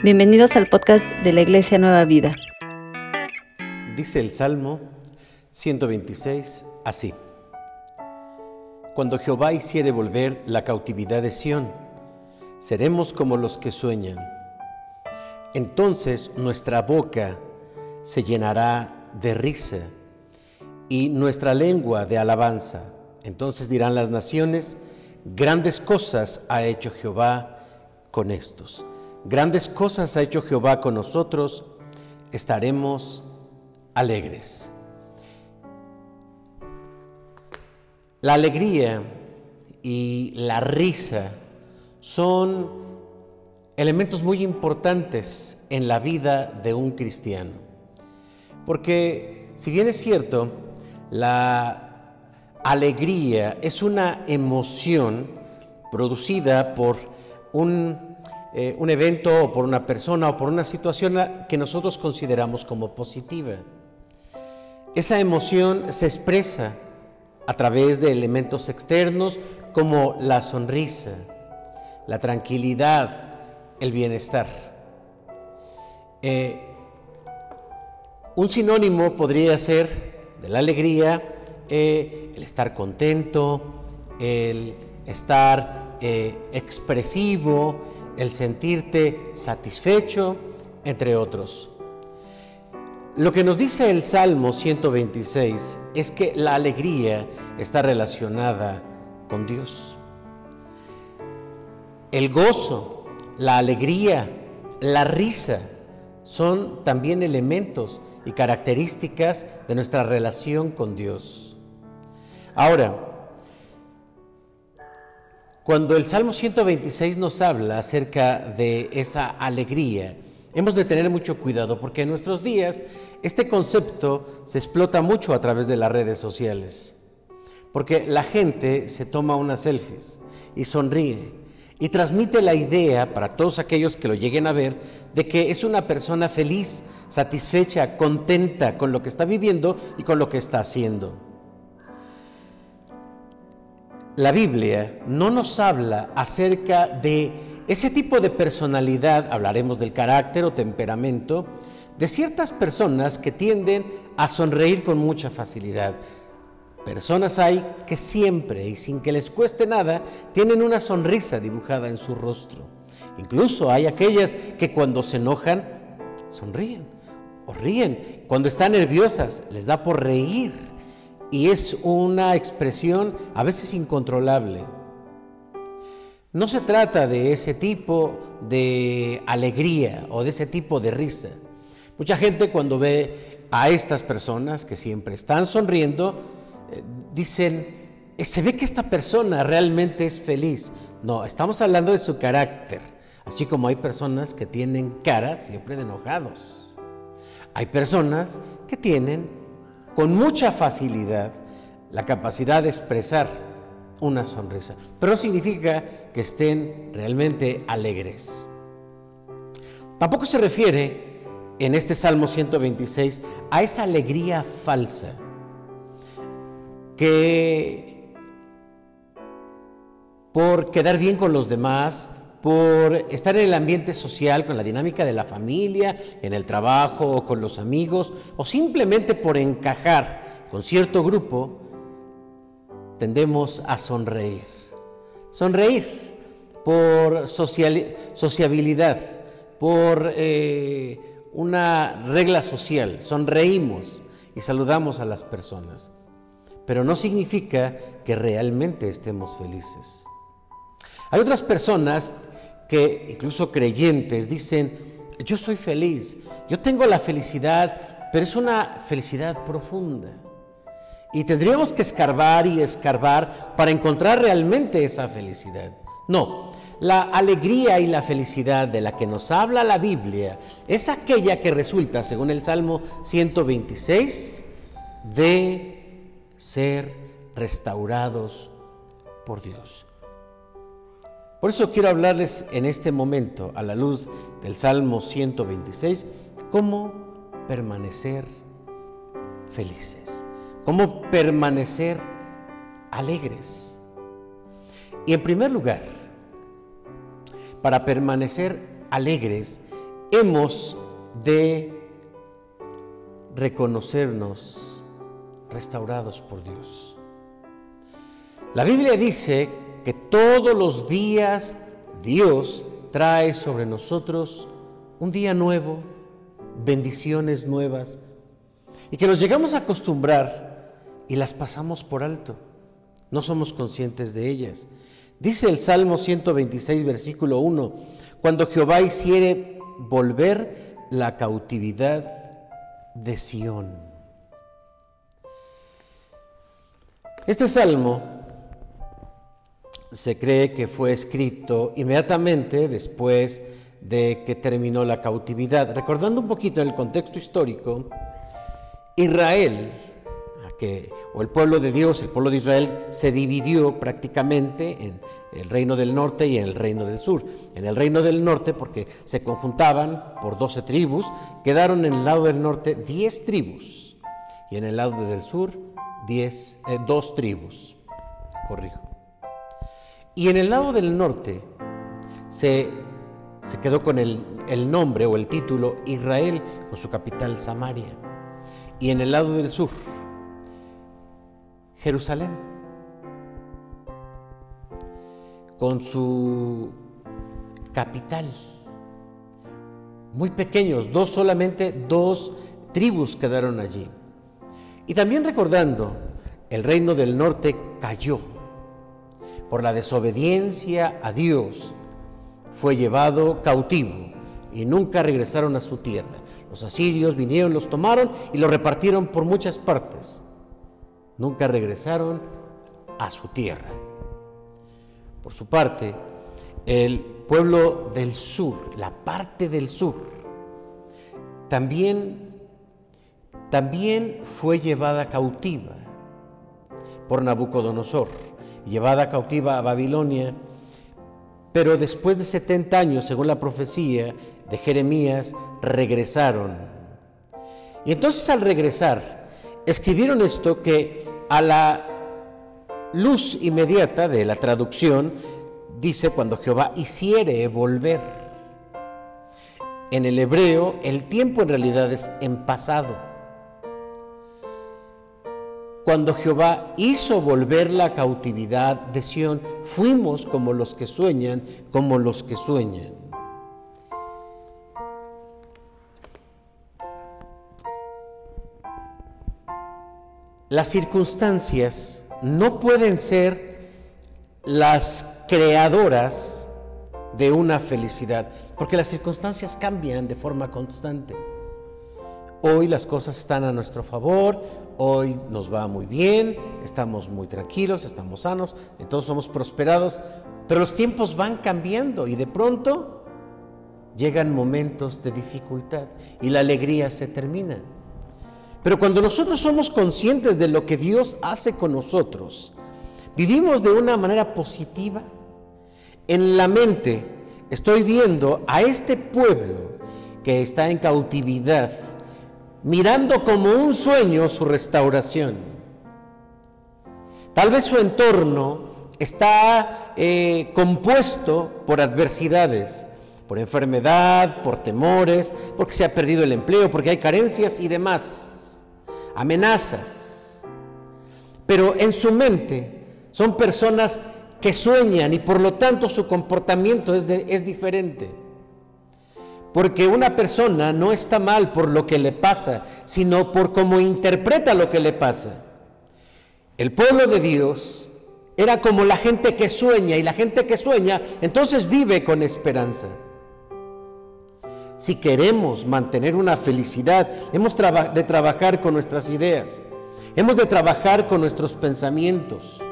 Bienvenidos al podcast de la Iglesia Nueva Vida. Dice el Salmo 126 así. Cuando Jehová hiciere volver la cautividad de Sión, seremos como los que sueñan. Entonces nuestra boca se llenará de risa y nuestra lengua de alabanza. Entonces dirán las naciones, grandes cosas ha hecho Jehová con estos. Grandes cosas ha hecho Jehová con nosotros, estaremos alegres. La alegría y la risa son elementos muy importantes en la vida de un cristiano. Porque si bien es cierto, la alegría es una emoción producida por un eh, un evento o por una persona o por una situación que nosotros consideramos como positiva. Esa emoción se expresa a través de elementos externos como la sonrisa, la tranquilidad, el bienestar. Eh, un sinónimo podría ser de la alegría eh, el estar contento, el estar expresivo, el sentirte satisfecho, entre otros. Lo que nos dice el Salmo 126 es que la alegría está relacionada con Dios. El gozo, la alegría, la risa son también elementos y características de nuestra relación con Dios. Ahora, cuando el Salmo 126 nos habla acerca de esa alegría, hemos de tener mucho cuidado porque en nuestros días este concepto se explota mucho a través de las redes sociales. Porque la gente se toma unas selfies y sonríe y transmite la idea para todos aquellos que lo lleguen a ver de que es una persona feliz, satisfecha, contenta con lo que está viviendo y con lo que está haciendo la Biblia no nos habla acerca de ese tipo de personalidad, hablaremos del carácter o temperamento, de ciertas personas que tienden a sonreír con mucha facilidad. Personas hay que siempre y sin que les cueste nada tienen una sonrisa dibujada en su rostro. Incluso hay aquellas que cuando se enojan sonríen o ríen. Cuando están nerviosas les da por reír y es una expresión a veces incontrolable. No se trata de ese tipo de alegría o de ese tipo de risa. Mucha gente cuando ve a estas personas que siempre están sonriendo, eh, dicen, eh, se ve que esta persona realmente es feliz. No, estamos hablando de su carácter, así como hay personas que tienen cara siempre de enojados. Hay personas que tienen con mucha facilidad la capacidad de expresar una sonrisa, pero significa que estén realmente alegres. Tampoco se refiere en este Salmo 126 a esa alegría falsa que por quedar bien con los demás, por estar en el ambiente social, con la dinámica de la familia, en el trabajo o con los amigos, o simplemente por encajar con cierto grupo, tendemos a sonreír. Sonreír por sociabilidad, por eh, una regla social. Sonreímos y saludamos a las personas. Pero no significa que realmente estemos felices. Hay otras personas que, incluso creyentes, dicen, yo soy feliz, yo tengo la felicidad, pero es una felicidad profunda. Y tendríamos que escarbar y escarbar para encontrar realmente esa felicidad. No, la alegría y la felicidad de la que nos habla la Biblia es aquella que resulta, según el Salmo 126, de ser restaurados por Dios. Por eso quiero hablarles en este momento, a la luz del Salmo 126, cómo permanecer felices, cómo permanecer alegres. Y en primer lugar, para permanecer alegres hemos de reconocernos restaurados por Dios. La Biblia dice que todos los días Dios trae sobre nosotros un día nuevo, bendiciones nuevas, y que nos llegamos a acostumbrar y las pasamos por alto. No somos conscientes de ellas. Dice el Salmo 126, versículo 1, cuando Jehová hiciere volver la cautividad de Sión. Este salmo se cree que fue escrito inmediatamente después de que terminó la cautividad. Recordando un poquito el contexto histórico, Israel, o el pueblo de Dios, el pueblo de Israel, se dividió prácticamente en el reino del norte y en el reino del sur. En el reino del norte, porque se conjuntaban por doce tribus, quedaron en el lado del norte diez tribus y en el lado del sur diez, eh, dos tribus. Corrijo. Y en el lado del norte se, se quedó con el, el nombre o el título Israel, con su capital Samaria. Y en el lado del sur, Jerusalén, con su capital. Muy pequeños, dos solamente, dos tribus quedaron allí. Y también recordando, el reino del norte cayó por la desobediencia a Dios, fue llevado cautivo y nunca regresaron a su tierra. Los asirios vinieron, los tomaron y los repartieron por muchas partes nunca regresaron a su tierra. Por su parte, el pueblo del sur, la parte del sur, también, también fue llevada cautiva por Nabucodonosor, llevada cautiva a Babilonia, pero después de 70 años, según la profecía de Jeremías, regresaron. Y entonces al regresar, escribieron esto que a la luz inmediata de la traducción dice cuando Jehová hiciere volver. En el hebreo el tiempo en realidad es en pasado. Cuando Jehová hizo volver la cautividad de Sión, fuimos como los que sueñan, como los que sueñan. Las circunstancias no pueden ser las creadoras de una felicidad, porque las circunstancias cambian de forma constante. Hoy las cosas están a nuestro favor, hoy nos va muy bien, estamos muy tranquilos, estamos sanos, entonces somos prosperados, pero los tiempos van cambiando y de pronto llegan momentos de dificultad y la alegría se termina. Pero cuando nosotros somos conscientes de lo que Dios hace con nosotros, vivimos de una manera positiva. En la mente estoy viendo a este pueblo que está en cautividad, mirando como un sueño su restauración. Tal vez su entorno está eh, compuesto por adversidades, por enfermedad, por temores, porque se ha perdido el empleo, porque hay carencias y demás amenazas. Pero en su mente son personas que sueñan y por lo tanto su comportamiento es, es diferente. Porque una persona no está mal por lo que le pasa, sino por cómo interpreta lo que le pasa. El pueblo de Dios era como la gente que sueña y la gente que sueña entonces vive con esperanza. Si queremos mantener una felicidad, hemos de trabajar con nuestras ideas, hemos de trabajar con nuestros pensamientos.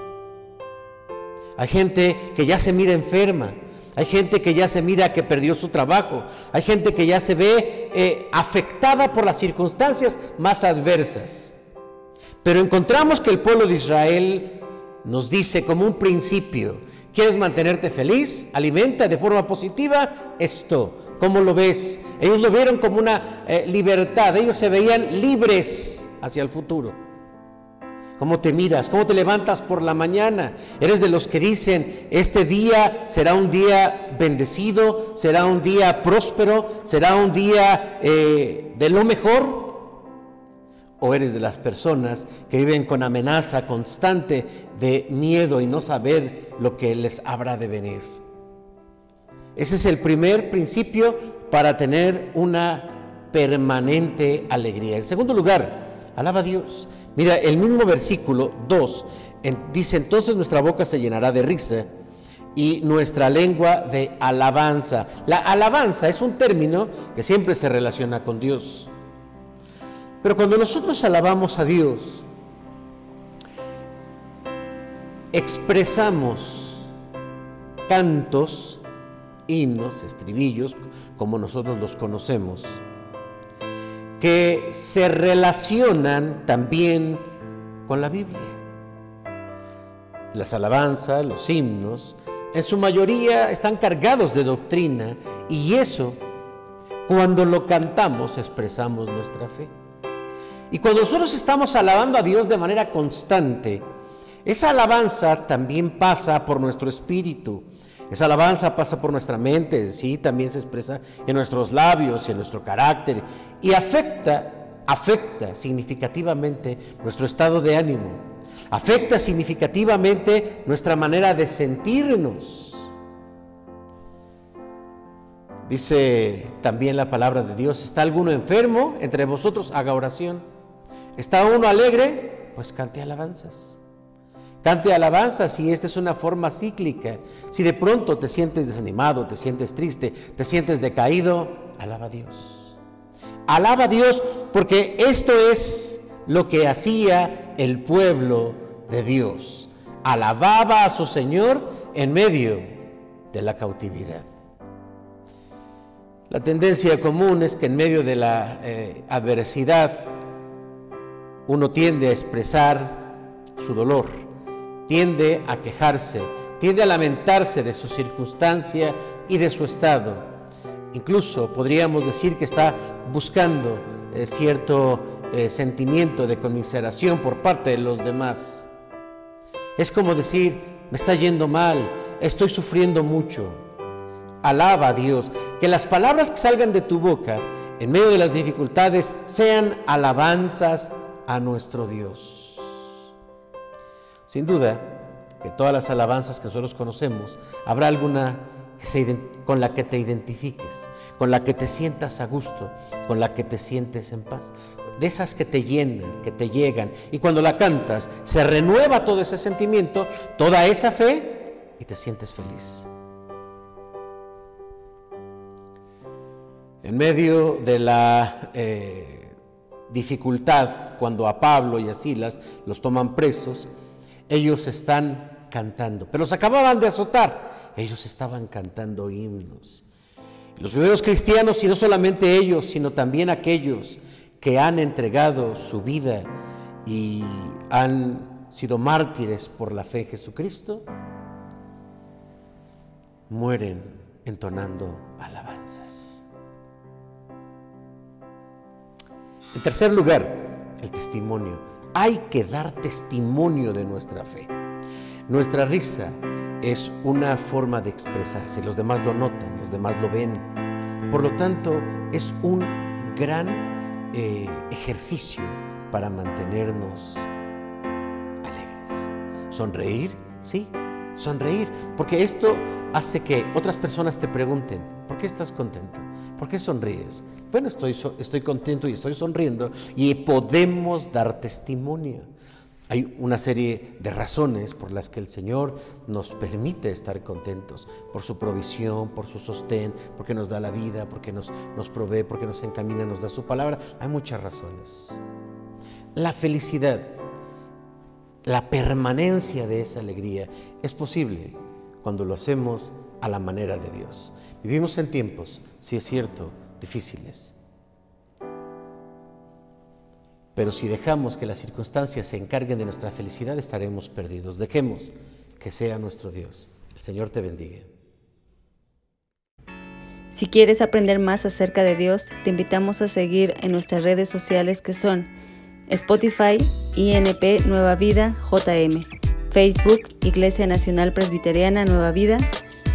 Hay gente que ya se mira enferma, hay gente que ya se mira que perdió su trabajo, hay gente que ya se ve eh, afectada por las circunstancias más adversas. Pero encontramos que el pueblo de Israel nos dice como un principio, ¿quieres mantenerte feliz? Alimenta de forma positiva esto ¿Cómo lo ves? Ellos lo vieron como una eh, libertad, ellos se veían libres hacia el futuro. ¿Cómo te miras? ¿Cómo te levantas por la mañana? ¿Eres de los que dicen, este día será un día bendecido, será un día próspero, será un día eh, de lo mejor? ¿O eres de las personas que viven con amenaza constante de miedo y no saber lo que les habrá de venir? Ese es el primer principio para tener una permanente alegría. En segundo lugar, alaba a Dios. Mira, el mismo versículo 2 dice, entonces nuestra boca se llenará de risa y nuestra lengua de alabanza. La alabanza es un término que siempre se relaciona con Dios. Pero cuando nosotros alabamos a Dios, expresamos cantos, himnos, estribillos, como nosotros los conocemos que se relacionan también con la Biblia. Las alabanzas, los himnos, en su mayoría están cargados de doctrina y eso, cuando lo cantamos, expresamos nuestra fe. Y cuando nosotros estamos alabando a Dios de manera constante, esa alabanza también pasa por nuestro espíritu esa alabanza pasa por nuestra mente, sí, también se expresa en nuestros labios, en nuestro carácter y afecta, afecta significativamente nuestro estado de ánimo, afecta significativamente nuestra manera de sentirnos. Dice también la palabra de Dios, ¿está alguno enfermo? Entre vosotros haga oración. ¿Está uno alegre? Pues cante alabanzas. Cante alabanza si esta es una forma cíclica. Si de pronto te sientes desanimado, te sientes triste, te sientes decaído, alaba a Dios. Alaba a Dios porque esto es lo que hacía el pueblo de Dios. Alababa a su Señor en medio de la cautividad. La tendencia común es que en medio de la eh, adversidad uno tiende a expresar su dolor tiende a quejarse, tiende a lamentarse de su circunstancia y de su estado. Incluso podríamos decir que está buscando eh, cierto eh, sentimiento de conmiseración por parte de los demás. Es como decir, me está yendo mal, estoy sufriendo mucho. Alaba a Dios, que las palabras que salgan de tu boca en medio de las dificultades sean alabanzas a nuestro Dios. Sin duda que todas las alabanzas que nosotros conocemos, habrá alguna con la que te identifiques, con la que te sientas a gusto, con la que te sientes en paz. De esas que te llenan, que te llegan. Y cuando la cantas, se renueva todo ese sentimiento, toda esa fe y te sientes feliz. En medio de la eh, dificultad, cuando a Pablo y a Silas los toman presos, ellos están cantando, pero los acababan de azotar, ellos estaban cantando himnos. Los primeros cristianos, y no solamente ellos, sino también aquellos que han entregado su vida y han sido mártires por la fe en Jesucristo, mueren entonando alabanzas. En tercer lugar, el testimonio hay que dar testimonio de nuestra fe. Nuestra risa es una forma de expresarse, los demás lo notan, los demás lo ven. Por lo tanto, es un gran eh, ejercicio para mantenernos alegres. Sonreír, sí, sonreír, porque esto hace que otras personas te pregunten, ¿por qué estás contento? ¿Por qué sonríes? Bueno, estoy, estoy contento y estoy sonriendo y podemos dar testimonio. Hay una serie de razones por las que el Señor nos permite estar contentos, por su provisión, por su sostén, porque nos da la vida, porque nos, nos provee, porque nos encamina, nos da su palabra. Hay muchas razones. La felicidad la permanencia de esa alegría es posible cuando lo hacemos a la manera de Dios. Vivimos en tiempos, si es cierto, difíciles. Pero si dejamos que las circunstancias se encarguen de nuestra felicidad, estaremos perdidos. Dejemos que sea nuestro Dios. El Señor te bendiga. Si quieres aprender más acerca de Dios, te invitamos a seguir en nuestras redes sociales que son Spotify, INP Nueva Vida JM, Facebook, Iglesia Nacional Presbiteriana Nueva Vida,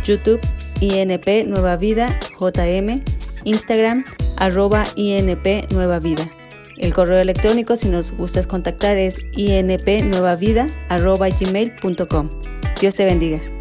YouTube, INP Nueva Vida JM, Instagram, arroba INP Nueva Vida. El correo electrónico, si nos gustas contactar, es inpnuevavida.gmail.com. Dios te bendiga.